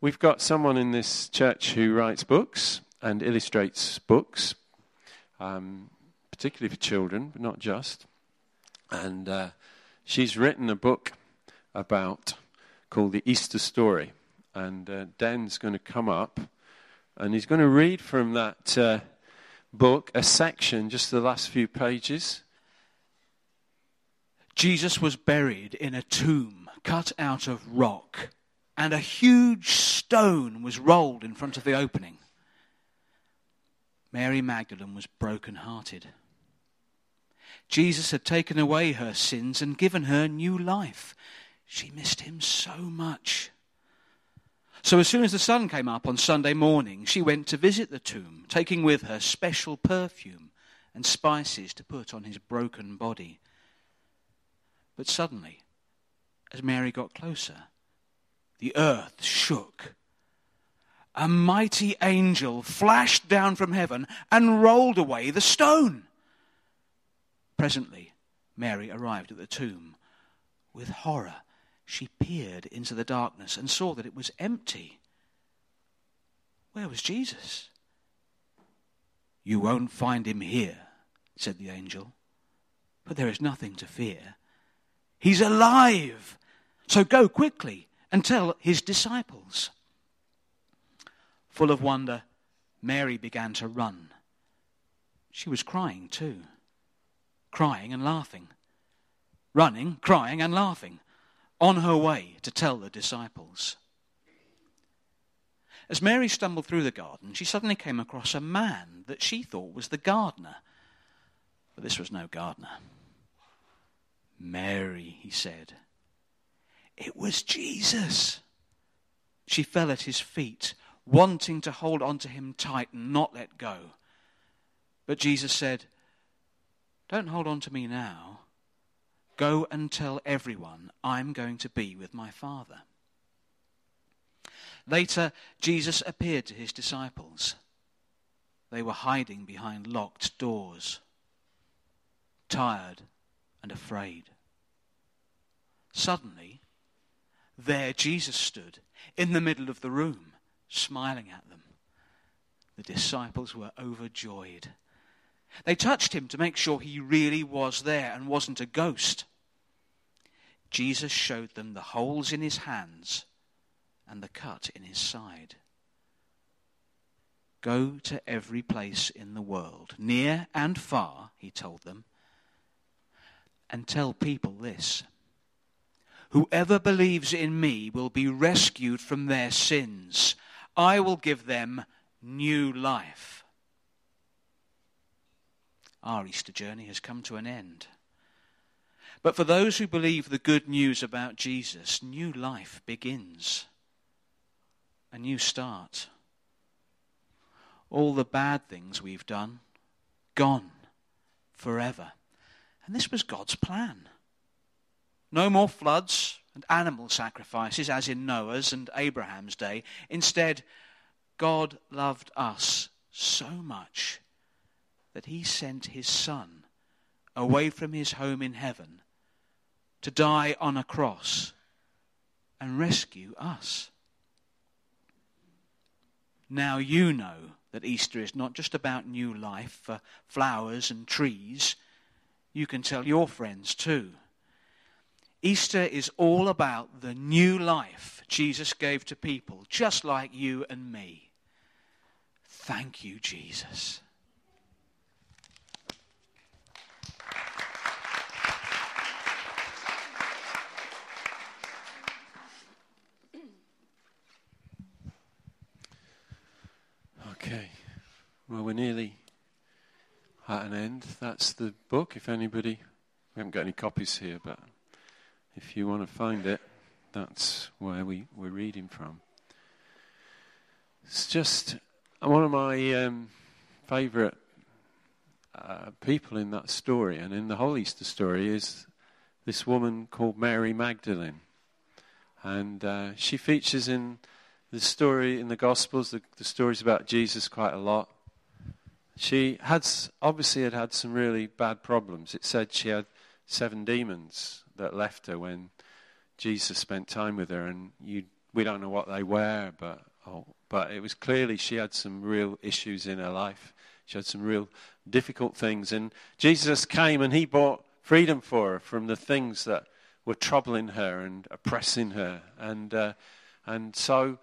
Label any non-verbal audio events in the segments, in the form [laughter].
We've got someone in this church who writes books and illustrates books, um, particularly for children, but not just. And uh, she's written a book about called the Easter Story. And uh, Dan's going to come up and he's going to read from that uh, book a section, just the last few pages. Jesus was buried in a tomb cut out of rock and a huge stone was rolled in front of the opening. Mary Magdalene was broken-hearted. Jesus had taken away her sins and given her new life. She missed him so much. So, as soon as the sun came up on Sunday morning, she went to visit the tomb, taking with her special perfume and spices to put on his broken body. But suddenly, as Mary got closer, the earth shook. A mighty angel flashed down from heaven and rolled away the stone. Presently, Mary arrived at the tomb. With horror, she peered into the darkness and saw that it was empty. Where was Jesus? You won't find him here, said the angel. But there is nothing to fear. He's alive. So go quickly and tell his disciples. Full of wonder, Mary began to run. She was crying too, crying and laughing, running, crying and laughing, on her way to tell the disciples. As Mary stumbled through the garden, she suddenly came across a man that she thought was the gardener. But this was no gardener. Mary, he said. It was Jesus. She fell at his feet, wanting to hold on to him tight and not let go. But Jesus said, Don't hold on to me now. Go and tell everyone I'm going to be with my Father. Later, Jesus appeared to his disciples. They were hiding behind locked doors, tired and afraid. Suddenly, there Jesus stood in the middle of the room, smiling at them. The disciples were overjoyed. They touched him to make sure he really was there and wasn't a ghost. Jesus showed them the holes in his hands and the cut in his side. Go to every place in the world, near and far, he told them, and tell people this. Whoever believes in me will be rescued from their sins. I will give them new life. Our Easter journey has come to an end. But for those who believe the good news about Jesus, new life begins. A new start. All the bad things we've done, gone forever. And this was God's plan. No more floods and animal sacrifices as in Noah's and Abraham's day. Instead, God loved us so much that he sent his son away from his home in heaven to die on a cross and rescue us. Now you know that Easter is not just about new life for flowers and trees. You can tell your friends too. Easter is all about the new life Jesus gave to people, just like you and me. Thank you, Jesus. Okay. Well, we're nearly at an end. That's the book. If anybody, we haven't got any copies here, but if you want to find it, that's where we, we're reading from. It's just one of my um, favourite uh, people in that story, and in the whole Easter story, is this woman called Mary Magdalene. And uh, she features in the story in the Gospels, the, the stories about Jesus, quite a lot. She had obviously had had some really bad problems. It said she had seven demons that left her when Jesus spent time with her, and you we don't know what they were, but oh, but it was clearly she had some real issues in her life. She had some real difficult things, and Jesus came and he brought freedom for her from the things that were troubling her and oppressing her, and uh, and so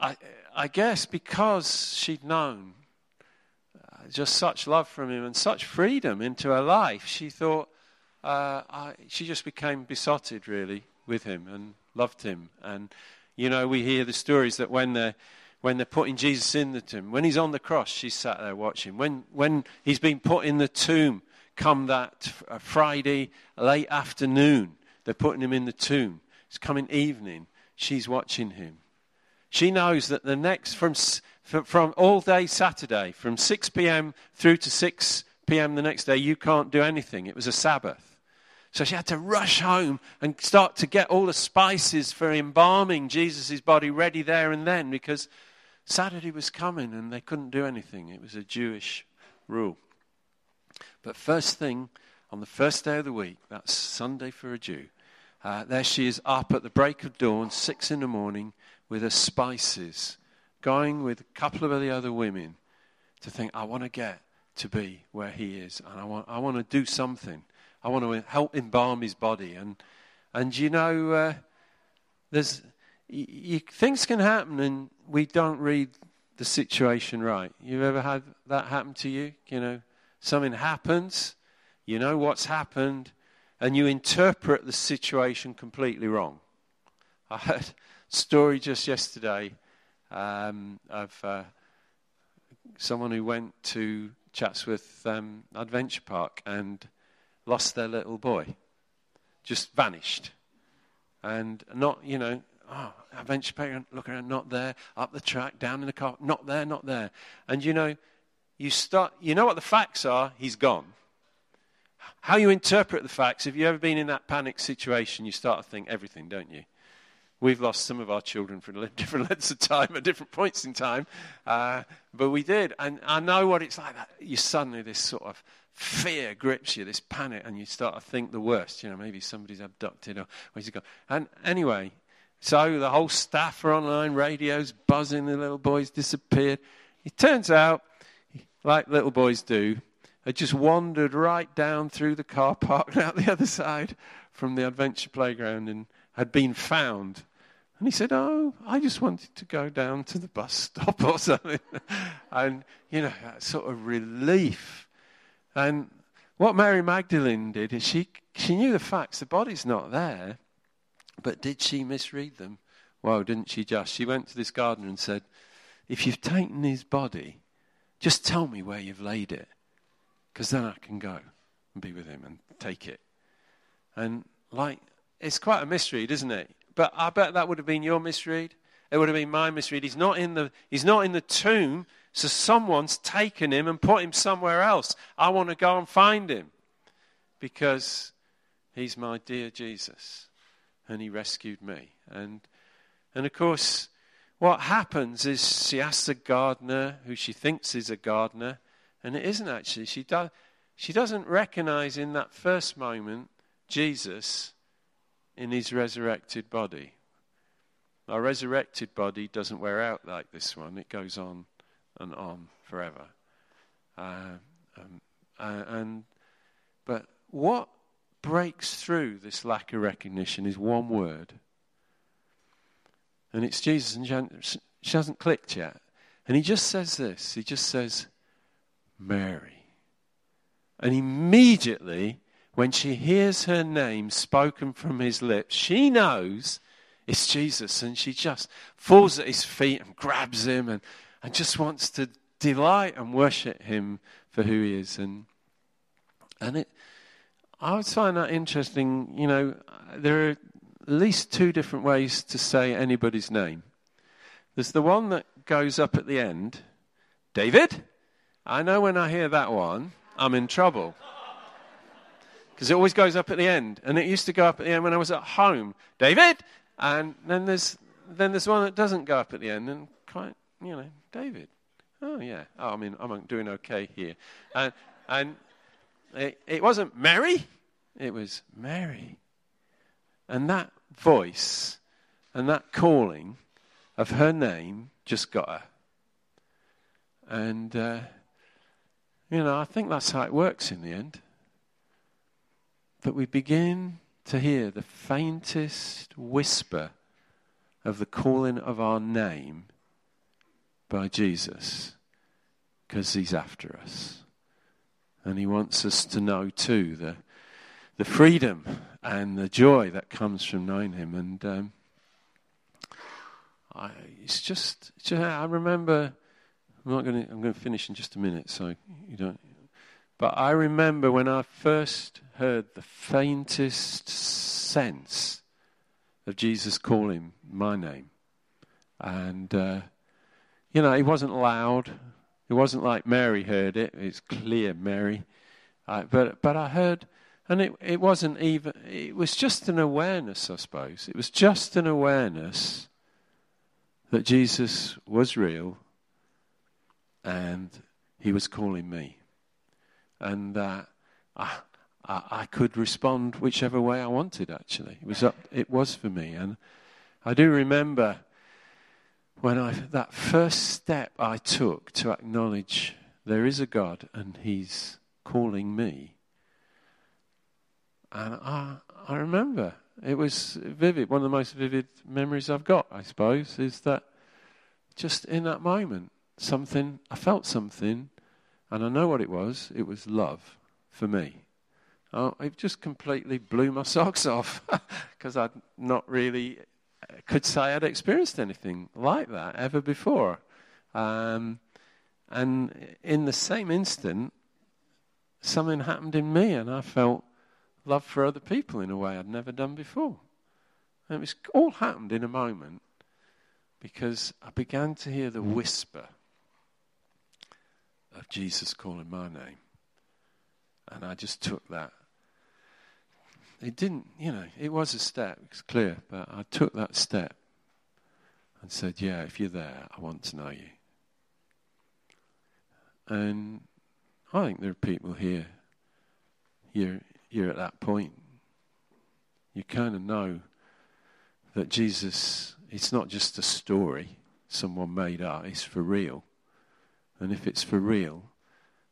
I, I guess because she'd known uh, just such love from him and such freedom into her life, she thought uh, I, she just became besotted really with him and loved him. And you know, we hear the stories that when they're when they're putting Jesus in the tomb, when he's on the cross, she's sat there watching. When when he's been put in the tomb, come that uh, Friday late afternoon, they're putting him in the tomb. It's coming evening. She's watching him. She knows that the next, from, from all day Saturday, from 6 p.m. through to 6 p.m. the next day, you can't do anything. It was a Sabbath. So she had to rush home and start to get all the spices for embalming Jesus' body ready there and then because Saturday was coming and they couldn't do anything. It was a Jewish rule. But first thing, on the first day of the week, that's Sunday for a Jew, uh, there she is up at the break of dawn, six in the morning, with her spices, going with a couple of the other women to think, I want to get to be where he is, and I want, I want to do something. I want to help embalm his body. And, and you know, uh, there's, you, things can happen and we don't read the situation right. You've ever had that happen to you? You know, something happens, you know what's happened, and you interpret the situation completely wrong. I heard story just yesterday um, of uh, someone who went to Chatsworth um, Adventure Park and lost their little boy, just vanished, and not you know. Oh, park, look around, not there. Up the track, down in the car, not there, not there. And you know, you start. You know what the facts are. He's gone. How you interpret the facts. If you've ever been in that panic situation, you start to think everything, don't you? We've lost some of our children for [laughs] different lengths of time at different points in time, uh, but we did. And I know what it's like. That you suddenly this sort of fear grips you, this panic, and you start to think the worst. You know, maybe somebody's abducted or where's he gone? And anyway, so the whole staff are online, radios buzzing. The little boy's disappeared. It turns out, like little boys do, they just wandered right down through the car park and [laughs] out the other side from the adventure playground and had been found and he said, Oh, I just wanted to go down to the bus stop [laughs] or something. and, you know, that sort of relief. And what Mary Magdalene did is she, she knew the facts. The body's not there. But did she misread them? Well, didn't she just? She went to this gardener and said, If you've taken his body, just tell me where you've laid it. Because then I can go and be with him and take it. And, like, it's quite a misread, isn't it? But I bet that would have been your misread. It would have been my misread. He's not in the, he's not in the tomb, so someone's taken him and put him somewhere else. I want to go and find him because he's my dear Jesus and he rescued me. And, and of course, what happens is she asks a gardener, who she thinks is a gardener, and it isn't actually. She, do, she doesn't recognize in that first moment Jesus in his resurrected body. Our resurrected body doesn't wear out like this one, it goes on and on forever. Uh, um, uh, and, but what breaks through this lack of recognition is one word. And it's Jesus, and she, she hasn't clicked yet. And he just says this he just says, Mary. And immediately when she hears her name spoken from his lips, she knows it's Jesus. And she just falls at his feet and grabs him and, and just wants to delight and worship him for who he is. And, and it, I would find that interesting. You know, there are at least two different ways to say anybody's name. There's the one that goes up at the end David. I know when I hear that one, I'm in trouble because it always goes up at the end. And it used to go up at the end when I was at home. David! And then there's, then there's one that doesn't go up at the end. And quite, you know, David. Oh, yeah. Oh, I mean, I'm doing okay here. And, and it, it wasn't Mary, it was Mary. And that voice And that calling of her name just got her. And, uh, you know, I think that's how it works in the end. That we begin to hear the faintest whisper of the calling of our name by Jesus because he's after us. And he wants us to know too the, the freedom and the joy that comes from knowing him. And um, I, it's just, I remember, I'm not going to, I'm going to finish in just a minute, so you don't. But I remember when I first heard the faintest sense of Jesus calling my name. And, uh, you know, it wasn't loud. It wasn't like Mary heard it. It's clear, Mary. Uh, but, but I heard, and it, it wasn't even, it was just an awareness, I suppose. It was just an awareness that Jesus was real and he was calling me. And uh, I, I, I, could respond whichever way I wanted, actually. It was, up, it was for me. And I do remember when I, that first step I took to acknowledge there is a God and he's calling me. And I, I remember it was vivid. One of the most vivid memories I've got, I suppose, is that just in that moment, something, I felt something, and I know what it was. It was love for me. Oh, it just completely blew my [laughs] socks off [laughs] because I'd not really could say I'd experienced anything like that ever before. Um, and in the same instant, something happened in me, and I felt love for other people in a way I'd never done before. And it was all happened in a moment because I began to hear the whisper of Jesus calling my name. And I just took that. It didn't, you know, it was a step, it's clear, but I took that step and said, Yeah, if you're there, I want to know you. And I think there are people here, you're, you're at that point. You kind of know that Jesus, it's not just a story someone made up, it's for real. And if it's for real,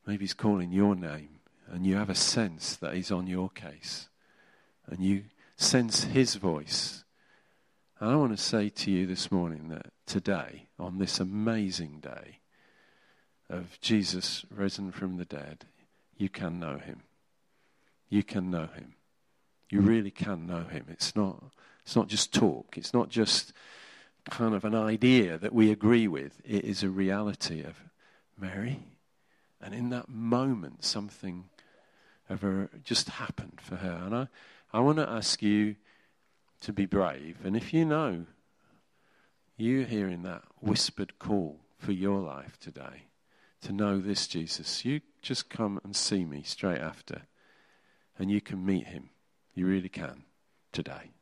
maybe he's calling your name and you have a sense that he's on your case and you sense his voice. And I want to say to you this morning that today, on this amazing day of Jesus risen from the dead, you can know him. You can know him. You really can know him. It's not, it's not just talk. It's not just kind of an idea that we agree with. It is a reality of Mary. And in that moment, something of her just happened for her. And I, I want to ask you to be brave. And if you know you're hearing that whispered call for your life today, to know this Jesus, you just come and see me straight after. And you can meet him. You really can today.